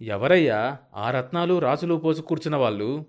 ఎవరయ్యా? ఆ రత్నాలు రాసులు పోసు కూర్చున్న వాళ్ళు?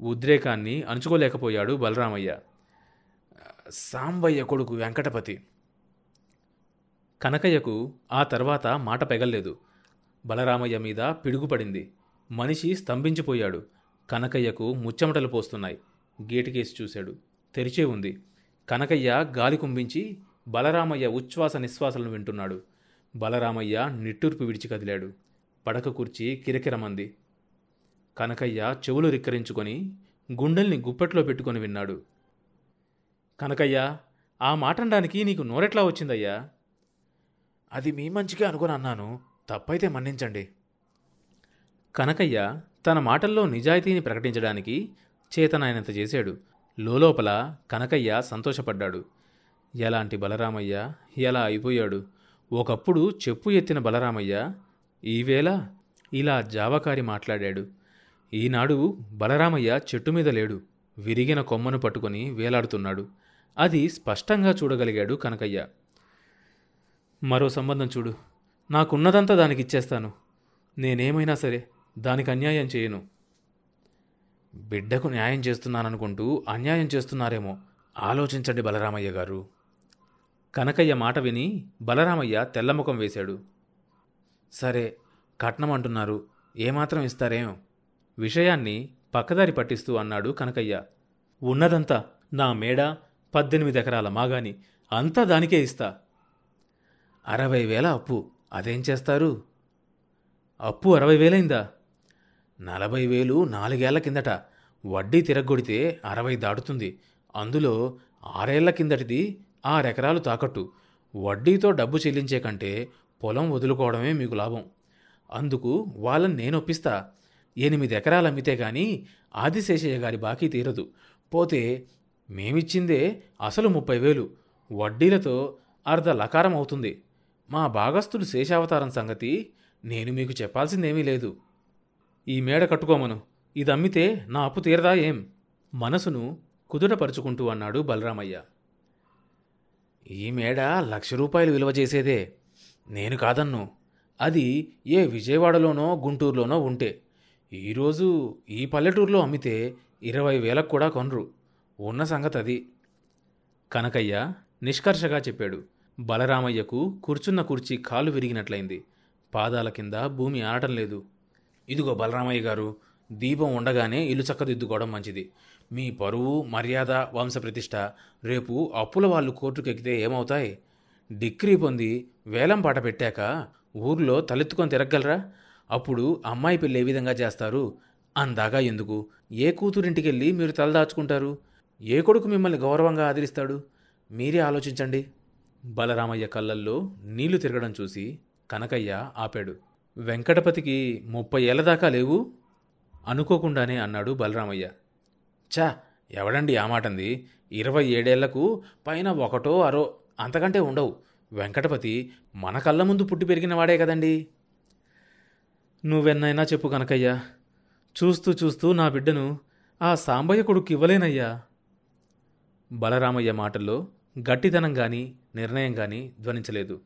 ఉద్రేకాన్ని అణుచుకోలేకపోయాడు బలరామయ్య. సాంబయ్య కొడుకు వెంకటపతి. కనకయ్యకు ఆ తర్వాత మాట పెగల్లేదు. బలరామయ్య మీద పిడుగుపడింది. మనిషి స్తంభించిపోయాడు. కనకయ్యకు ముచ్చెమటలు పోస్తున్నాయి. గేటుకేసి చూశాడు. తెరిచే ఉంది. కనకయ్య గాలి కుంభించి బలరామయ్య ఉచ్ఛ్వాస నిశ్వాసలను వింటున్నాడు. బలరామయ్య నిట్టూర్పు విడిచి కదిలాడు. పడక కుర్చీ కిరకిరమంది. కనకయ్య చెవులు రిక్కరించుకొని గుండెల్ని గుప్పెట్లో పెట్టుకొని విన్నాడు. కనకయ్య ఆ మాటనడానికి నీకు నోరెట్లా వచ్చిందయ్యా? అది మీ మంచిగా అనుకుని అన్నాను. తప్పైతే మన్నించండి. కనకయ్య తన మాటల్లో నిజాయితీని ప్రకటించడానికి చేతనాయనంత చేశాడు. లోలోపల కనకయ్య సంతోషపడ్డాడు. ఎలాంటి బలరామయ్య? ఎలా అయిపోయాడు? ఒకప్పుడు చెప్పు ఎత్తిన బలరామయ్య ఈవేళ ఇలా జావకారి మాట్లాడాడు. ఈనాడు బలరామయ్య చెట్టు మీద లేడు. విరిగిన కొమ్మను పట్టుకొని వేలాడుతున్నాడు. అది స్పష్టంగా చూడగలిగాడు కనకయ్య. మరో సంబంధం చూడు. నాకున్నదంతా దానికి ఇచ్చేస్తాను నేనేమైనా సరే దానికి అన్యాయం చేయను. బిడ్డకు న్యాయం చేస్తున్నాననుకుంటూ అన్యాయం చేస్తున్నారేమో ఆలోచించండి బలరామయ్య గారు. కనకయ్య మాట విని బలరామయ్య తెల్లముఖం వేశాడు. సరే కట్నం అంటున్నారు. ఏమాత్రం ఇస్తారేం విషయాన్ని పక్కదారి పట్టిస్తూ అన్నాడు కనకయ్య. ఉన్నదంతా నా మేడ పద్దెనిమిది ఎకరాల మాగాని అంతా దానికే ఇస్తా. అరవై వేల అప్పు అదేం చేస్తారు? అప్పు అరవై వేలైందా? నలభై వేలు నాలుగేళ్ళ కిందట వడ్డీ తిరగొడితే అరవై దాటుతుంది. అందులో ఆరేళ్ళ కిందటిది ఆరెకరాలు తాకట్టు. వడ్డీతో డబ్బు చెల్లించే కంటే పొలం వదులుకోవడమే మీకు లాభం. అందుకు వాళ్ళని నేను ఒప్పిస్తా. ఎనిమిది ఎకరాలు అమ్మితే గాని ఆదిశేషయ్య గారి బాకీ తీరదు. పోతే మేమిచ్చిందే అసలు ముప్పై వేలు. వడ్డీలతో అర్ధ లకారం అవుతుంది. మా భాగస్థుడు శేషావతారం సంగతి నేను మీకు చెప్పాల్సిందేమీ లేదు. ఈ మేడ కట్టుకోమను. ఇది అమ్మితే నా అప్పు తీరదా ఏం? మనసును కుదుటపరుచుకుంటూ అన్నాడు బలరామయ్య. ఈ మేడ లక్ష రూపాయలు విలువ చేసేదే. నేను కాదన్ను. అది ఏ విజయవాడలోనో గుంటూరులోనో ఉంటే. ఈరోజు ఈ పల్లెటూరులో అమ్మితే ఇరవై వేలకు కూడా కొనరు. ఉన్న సంగతి అది. కనకయ్య నిష్కర్షగా చెప్పాడు. బలరామయ్యకు కూర్చున్న కుర్చీ కాలు విరిగినట్లయింది. పాదాల కింద భూమి ఆడటం లేదు. ఇదిగో బలరామయ్య గారు దీపం ఉండగానే ఇల్లు చక్కదిద్దుకోవడం మంచిది. మీ పరువు మర్యాద వంశప్రతిష్ట రేపు అప్పుల వాళ్ళు కోర్టుకెక్కితే ఏమవుతాయి? డిగ్రీ పొంది వేలం పాట పెట్టాక ఊర్లో తలెత్తుకొని తిరగలరా అప్పుడు అమ్మాయి పెళ్ళి ఏ విధంగా చేస్తారు? అందాగా ఎందుకు? ఏ కూతురింటికెళ్ళి మీరు తలదాచుకుంటారు ఏ కొడుకు మిమ్మల్ని గౌరవంగా ఆదరిస్తాడు? మీరే ఆలోచించండి. బలరామయ్య కళ్ళల్లో నీళ్ళు తిరగడం చూసి కనకయ్య ఆపాడు. వెంకటపతికి ముప్పై ఏళ్ళ దాకా లేవు? అనుకోకుండానే అన్నాడు బలరామయ్య. చా ఎవడండి ఆ మాటంది? ఇరవై ఏడేళ్ళకు పైన ఒకటో అరో అంతకంటే ఉండవు. వెంకటపతి మన కళ్ళ ముందు పుట్టి పెరిగిన వాడే కదండి. నువ్వెన్నైనా చెప్పు కనకయ్యా. చూస్తూ చూస్తూ నా బిడ్డను ఆ సాంబయ్య కొడుకు ఇవ్వలేనయ్యా. బలరామయ్య మాటల్లో గట్టితనం కానీ నిర్ణయం కానీ ధ్వనించలేదు.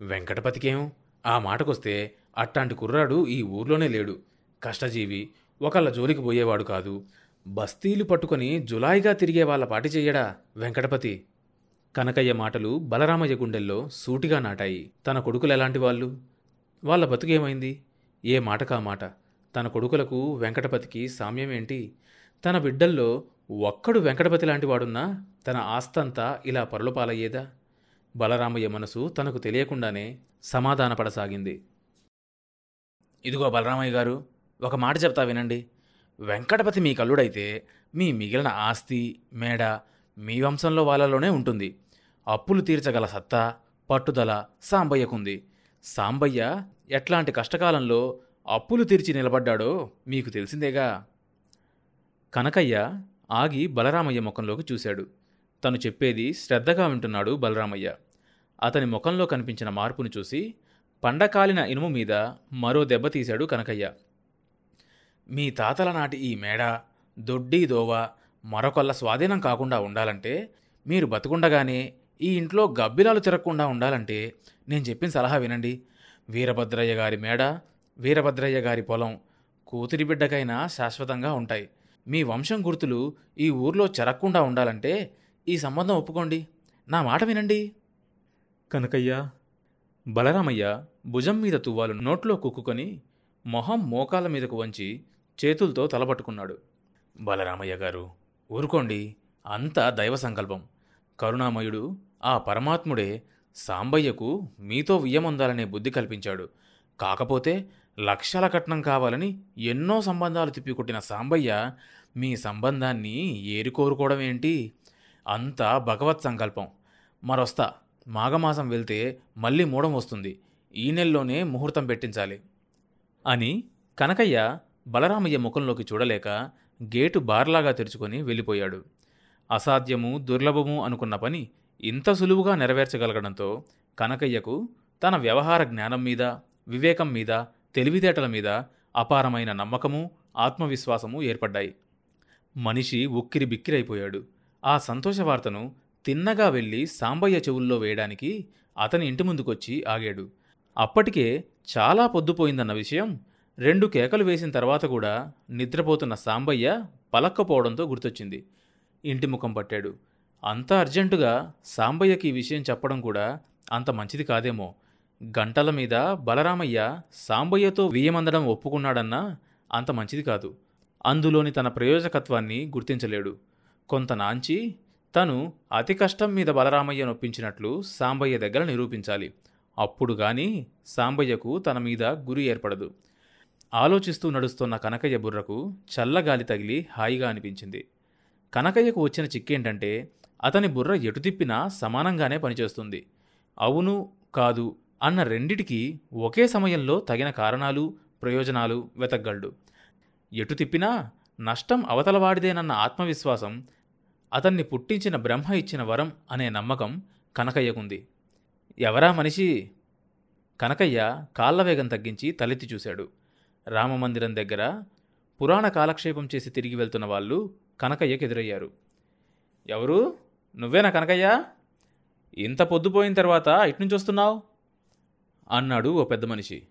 వెంకటపతికేం? ఆ మాటకొస్తే అట్టాంటి కుర్రాడు ఈ ఊర్లోనే లేడు. కష్టజీవి ఒకళ్ళ జోలికి పోయేవాడు కాదు. బస్తీలు పట్టుకొని జులాయిగా తిరిగే వాళ్ళ పాటి చెయ్యడా వెంకటపతి? కనకయ్య మాటలు బలరామయ్య గుండెల్లో సూటిగా నాటాయి. తన కొడుకులు ఎలాంటి వాళ్ళు? వాళ్ళ బతుకేమైంది? ఏ మాటకా మాట? తన కొడుకులకు వెంకటపతికి సామ్యం ఏంటి? తన బిడ్డల్లో ఒక్కడు వెంకటపతి లాంటి వాడున్నా తన ఆస్తంతా ఇలా పరులపాలయ్యేదా? బలరామయ్య మనసు తనకు తెలియకుండానే సమాధానపడసాగింది. ఇదిగో బలరామయ్య గారు ఒక మాట చెప్తా వినండి. వెంకటపతి మీ కల్లుడైతే మీ మిగిలిన ఆస్తి మేడ మీ వంశంలో వాళ్ళలోనే ఉంటుంది. అప్పులు తీర్చగల సత్తా పట్టుదల సాంబయ్యకుంది. సాంబయ్య ఎట్లాంటి కష్టకాలంలో అప్పులు తీర్చి నిలబడ్డాడో మీకు తెలిసిందేగా? కనకయ్య ఆగి బలరామయ్య ముఖంలోకి చూశాడు. తను చెప్పేది శ్రద్ధగా వింటున్నాడు బలరామయ్య. అతని ముఖంలో కనిపించిన మార్పును చూసి పండకాలిన ఇనుము మీద మరో దెబ్బ తీశాడు కనకయ్య. మీ తాతల నాటి ఈ మేడ దొడ్డి దోవ మరొకళ్ళ స్వాధీనం కాకుండా ఉండాలంటే మీరు బతుకుండగానే ఈ ఇంట్లో గబ్బిలాలు తిరగకుండా ఉండాలంటే నేను చెప్పిన సలహా వినండి. వీరభద్రయ్య గారి మేడ వీరభద్రయ్య గారి పొలం కూతురి బిడ్డకైనా శాశ్వతంగా ఉంటాయి. మీ వంశం గుర్తులు ఈ ఊర్లో చెరక్కుండా ఉండాలంటే ఈ సంబంధం ఒప్పుకోండి. నా మాట వినండి. కనకయ్య బలరామయ్య భుజం మీద తువ్వాలు నోట్లో కుక్కుకొని మొహం మోకాల మీదకు వంచి చేతులతో తలపట్టుకున్నాడు. బలరామయ్య గారు ఊరుకోండి. అంతా దైవ సంకల్పం. కరుణామయుడు ఆ పరమాత్ముడే సాంబయ్యకు మీతో వియ్యమొందాలనే బుద్ధి కల్పించాడు. కాకపోతే లక్షల కట్నం కావాలని ఎన్నో సంబంధాలు తిప్పికొట్టిన సాంబయ్య మీ సంబంధాన్ని ఏరికోరుకోవడం ఏంటి? అంతా భగవత్ సంకల్పం. మరొస్తా మాఘమాసం వెళ్తే మళ్ళీ మూడం వస్తుంది. ఈ నెలలోనే ముహూర్తం పెట్టించాలి. అని కనకయ్య బలరామయ్య ముఖంలోకి చూడలేక గేటు బార్లాగా తెరుచుకొని వెళ్ళిపోయాడు. అసాధ్యము దుర్లభము అనుకున్న పని ఇంత సులువుగా నెరవేర్చగలగడంతో కనకయ్యకు తన వ్యవహార జ్ఞానం మీద వివేకం మీద తెలివితేటల మీద అపారమైన నమ్మకము ఆత్మవిశ్వాసము ఏర్పడ్డాయి. మనిషి ఉక్కిరి బిక్కిరైపోయాడు. ఆ సంతోష వార్తను తిన్నగా వెళ్ళి సాంబయ్య చెవుల్లో వేయడానికి అతని ఇంటి ముందుకొచ్చి ఆగాడు. అప్పటికే చాలా పొద్దుపోయిందన్న విషయం రెండు కేకలు వేసిన తర్వాత కూడా నిద్రపోతున్న సాంబయ్య పలక్కపోవడంతో గుర్తొచ్చింది. ఇంటి ముఖం పట్టాడు. అంత అర్జెంటుగా సాంబయ్యకి ఈ విషయం చెప్పడం కూడా అంత మంచిది కాదేమో. గంటల మీద బలరామయ్య సాంబయ్యతో వియ్యమందడం ఒప్పుకున్నాడన్నా అంత మంచిది కాదు. అందులోని తన ప్రయోజకత్వాన్ని గుర్తించలేడు. కొంత నాంచి తను అతి కష్టం మీద బలరామయ్య నొప్పించినట్లు సాంబయ్య దగ్గర నిరూపించాలి. అప్పుడు గాని సాంబయ్యకు తన మీద గురి ఏర్పడదు. ఆలోచిస్తూ నడుస్తున్న కనకయ్య బుర్రకు చల్లగాలి తగిలి హాయిగా అనిపించింది. కనకయ్యకు వచ్చిన చిక్కేంటంటే అతని బుర్ర ఎటు తిప్పినా సమానంగానే పనిచేస్తుంది. అవును కాదు అన్న రెండిటికి ఒకే సమయంలో తగిన కారణాలు ప్రయోజనాలు వెతకగలడు ఎటు తిప్పినా నష్టం అవతలవాడిదేనన్న ఆత్మవిశ్వాసం అతన్ని పుట్టించిన బ్రహ్మ ఇచ్చిన వరం అనే నమ్మకం కనకయ్యకుంది. ఎవరా మనిషి? కనకయ్య కాళ్ళ వేగం తగ్గించి తలెత్తి చూశాడు. రామమందిరం దగ్గర పురాణ కాలక్షేపం చేసి తిరిగి వెళ్తున్న వాళ్ళు కనకయ్యకు ఎదురయ్యారు. ఎవరు? నువ్వేనా కనకయ్య? ఇంత పొద్దుపోయిన తర్వాత ఇట్నుంచి వస్తున్నావు? అన్నాడు ఓ పెద్ద మనిషి.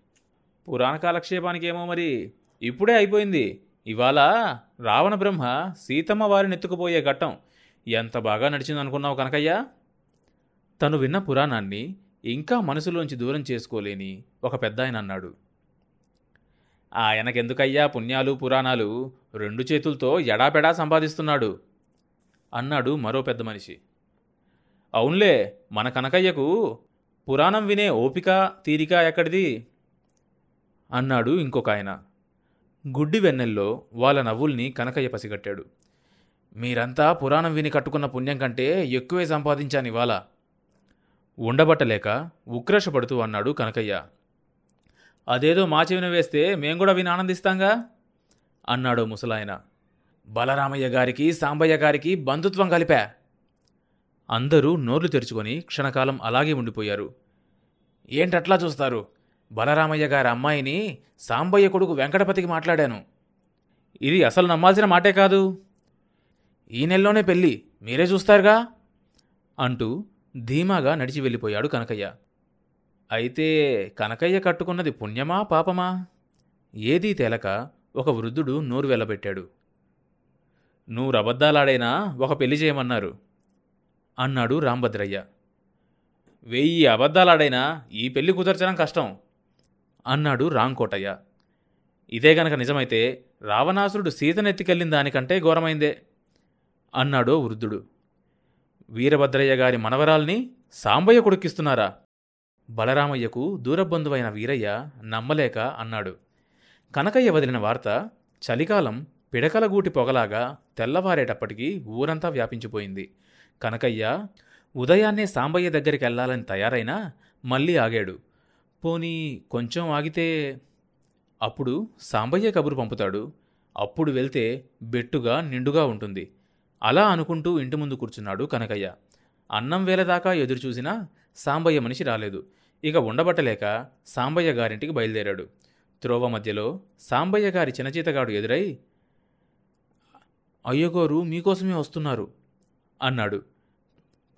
పురాణ కాలక్షేపానికి ఏమో మరి ఇప్పుడే అయిపోయింది. ఇవాళ రావణ బ్రహ్మ సీతమ్మ వారిని ఎత్తుకుపోయే ఘట్టం. ఎంత బాగా నడిచిందనుకున్నావు కనకయ్య? తను విన్న పురాణాన్ని ఇంకా మనసులోంచి దూరం చేసుకోలేని ఒక పెద్ద ఆయన అన్నాడు. ఆయనకెందుకయ్యా పుణ్యాలు పురాణాలు? రెండు చేతులతో ఎడాపెడా సంపాదిస్తున్నాడు. అన్నాడు మరో పెద్ద మనిషి. అవునులే మన కనకయ్యకు పురాణం వినే ఓపిక తీరిక ఎక్కడిది? అన్నాడు ఇంకొక ఆయన గుడ్డి వెన్నెల్లో వాళ్ళ నవ్వుల్ని కనకయ్య పసిగట్టాడు. మీరంతా పురాణం విని కట్టుకున్న పుణ్యం కంటే ఎక్కువే సంపాదించాను ఇవాళ ఉండబట్టలేక ఉక్రోషపడుతూ అన్నాడు కనకయ్య. అదేదో మా చెవిన వేస్తే మేం కూడా విని ఆనందిస్తాంగా? అన్నాడు ముసలాయన. బలరామయ్య గారికి సాంబయ్య గారికి బంధుత్వం కలిపా. అందరూ నోర్లు తెరుచుకొని క్షణకాలం అలాగే ఉండిపోయారు. ఏంటట్లా చూస్తారు? బలరామయ్య గారి అమ్మాయిని సాంబయ్య కొడుకు వెంకటపతికి మాట్లాడాను. ఇది అసలు నమ్మాల్సిన మాటే కాదు. ఈ నెలలోనే పెళ్ళి మీరే చూస్తారుగా? అంటూ ధీమాగా నడిచి వెళ్ళిపోయాడు కనకయ్య. అయితే కనకయ్య కట్టుకున్నది పుణ్యమా పాపమా? ఏదీ తేలక ఒక వృద్ధుడు నోరు వెళ్ళబెట్టాడు నూరు అబద్ధాలాడైనా ఒక పెళ్ళి చేయమన్నారు అన్నాడు రాంభద్రయ్య. వెయ్యి అబద్ధాలాడైనా ఈ పెళ్ళి కుదర్చడం కష్టం అన్నాడు రాంకోటయ్య. ఇదే గనక నిజమైతే రావణాసురుడు సీతనెత్తికెళ్ళిన దానికంటే ఘోరమైందే అన్నాడో వృద్ధుడు. వీరభద్రయ్య గారి మనవరాల్ని సాంబయ్య కొడుక్కిస్తున్నారా? బలరామయ్యకు దూరబంధువైన వీరయ్య నమ్మలేక అన్నాడు. కనకయ్య వదిలిన వార్త చలికాలం పిడకలగూటి పొగలాగా తెల్లవారేటప్పటికీ ఊరంతా వ్యాపించిపోయింది. కనకయ్య ఉదయాన్నే సాంబయ్య దగ్గరికి వెళ్ళాలని తయారైనా మళ్ళీ ఆగాడు. పోనీ కొంచెం ఆగితే అప్పుడు సాంబయ్య కబురు పంపుతాడు. అప్పుడు వెళ్తే బెట్టుగా నిండుగా ఉంటుంది. అలా అనుకుంటూ ఇంటి ముందు కూర్చున్నాడు కనకయ్య. అన్నం వేలదాకా ఎదురుచూసినా సాంబయ్య మనిషి రాలేదు. ఇక ఉండబట్టలేక సాంబయ్య గారింటికి బయలుదేరాడు. త్రోవ మధ్యలో సాంబయ్య గారి చిన్నచీతగాడు ఎదురై అయ్యగోరు మీకోసమే వస్తున్నారు అన్నాడు.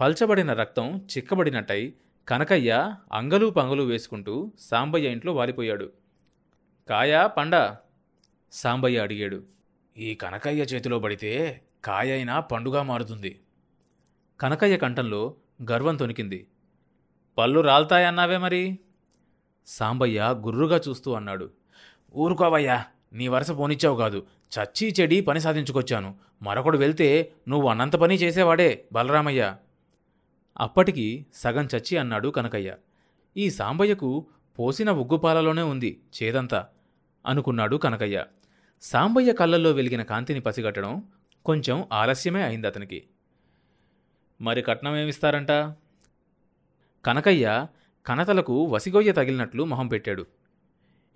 పల్చబడిన రక్తం చిక్కబడినట్టయి కనకయ్య అంగలు పంగలు వేసుకుంటూ సాంబయ్య ఇంట్లో వాలిపోయాడు. కాయా పండా సాంబయ్య అడిగాడు. ఈ కనకయ్య చేతిలో పడితే కాయ అయినా పండుగ మారుతుంది కనకయ్య కంఠంలో గర్వం తొనికింది. పళ్ళు రాల్తాయన్నావే మరి? సాంబయ్య గుర్రుగా చూస్తూ అన్నాడు. ఊరుకోవయ్యా నీ వరుస పోనిచ్చావు కాదు. చచ్చి చెడి పని సాధించుకొచ్చాను. మరొకడు వెళ్తే నువ్వు అన్నంత పని చేసేవాడే బలరామయ్య. అప్పటికి సగం చచ్చి అన్నాడు కనకయ్య. ఈ సాంబయ్యకు పోసిన ఉగ్గుపాలలోనే ఉంది చేదంతా అనుకున్నాడు కనకయ్య. సాంబయ్య కళ్ళల్లో వెలిగిన కాంతిని పసిగట్టడం కొంచెం ఆలస్యమే అయింది అతనికి మరి కట్నం ఏమిస్తారంట? కనకయ్య కనతలకు వసిగొయ్య తగిలినట్లు మొహం పెట్టాడు.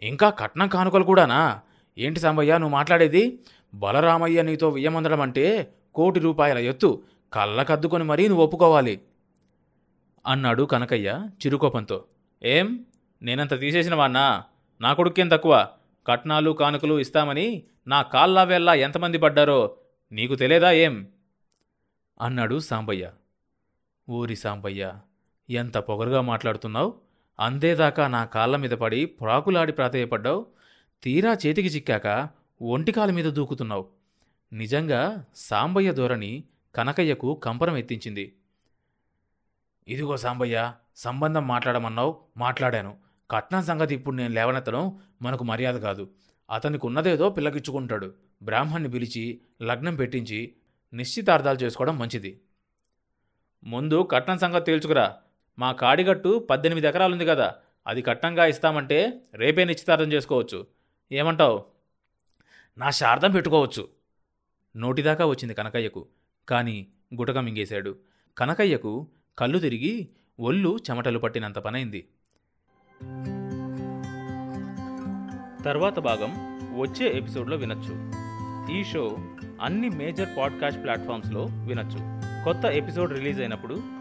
ఇంకా కట్నం కానుకలు కూడానా? ఏంటి సాంబయ్య నువ్వు మాట్లాడేది? బలరామయ్య నీతో వియ్యమందడం అంటే కోటి రూపాయల ఎత్తు. కళ్ళకద్దుకొని మరీ నువ్వు ఒప్పుకోవాలి. అన్నాడు కనకయ్య చిరుకోపంతో. ఏం? నేనంత తీసేసిన వాణ్ణా నా కొడుకేం తక్కువ? కట్నాలు కానుకలు ఇస్తామని నా కాళ్ళ వేళ్ళ ఎంతమంది పడ్డారో నీకు తెలియదా ఏం? అన్నాడు సాంబయ్య. ఊరి సాంబయ్య ఎంత పొగరుగా మాట్లాడుతున్నావు? అందేదాకా నా కాళ్ళ మీద పడి ప్రాకులాడి ప్రాధేయపడ్డావు. తీరా చేతికి చిక్కాక ఒంటికాల మీద దూకుతున్నావు. నిజంగా సాంబయ్య ధోరణి కనకయ్యకు కంపరం ఎత్తించింది. ఇదిగో సాంబయ్య సంబంధం మాట్లాడమన్నావు మాట్లాడాను. కట్నం సంగతి ఇప్పుడు నేను లేవనెత్తడం మనకు మర్యాద కాదు. అతనికి ఉన్నదేదో పిల్లకిచ్చుకుంటాడు. బ్రాహ్మణ్ణి పిలిచి లగ్నం పెట్టించి నిశ్చితార్థాలు చేసుకోవడం మంచిది. ముందు కట్నం సంగతి తేల్చుకురా. మా కాడిగట్టు పద్దెనిమిది ఎకరాలుంది కదా అది కట్నంగా ఇస్తామంటే రేపే నిశ్చితార్థం చేసుకోవచ్చు. ఏమంటావు? నా శార్థం పెట్టుకోవచ్చు. నోటిదాకా వచ్చింది కనకయ్యకు కానీ గుటక మింగేశాడు. కనకయ్యకు కళ్ళు తిరిగి ఒళ్ళు చెమటలు పట్టినంత పనైంది. తర్వాత భాగం వచ్చే ఎపిసోడ్లో వినొచ్చు. ఈ షో అన్ని మేజర్ పాడ్కాస్ట్ ప్లాట్ఫామ్స్లో వినొచ్చు. కొత్త ఎపిసోడ్ రిలీజ్ అయినప్పుడు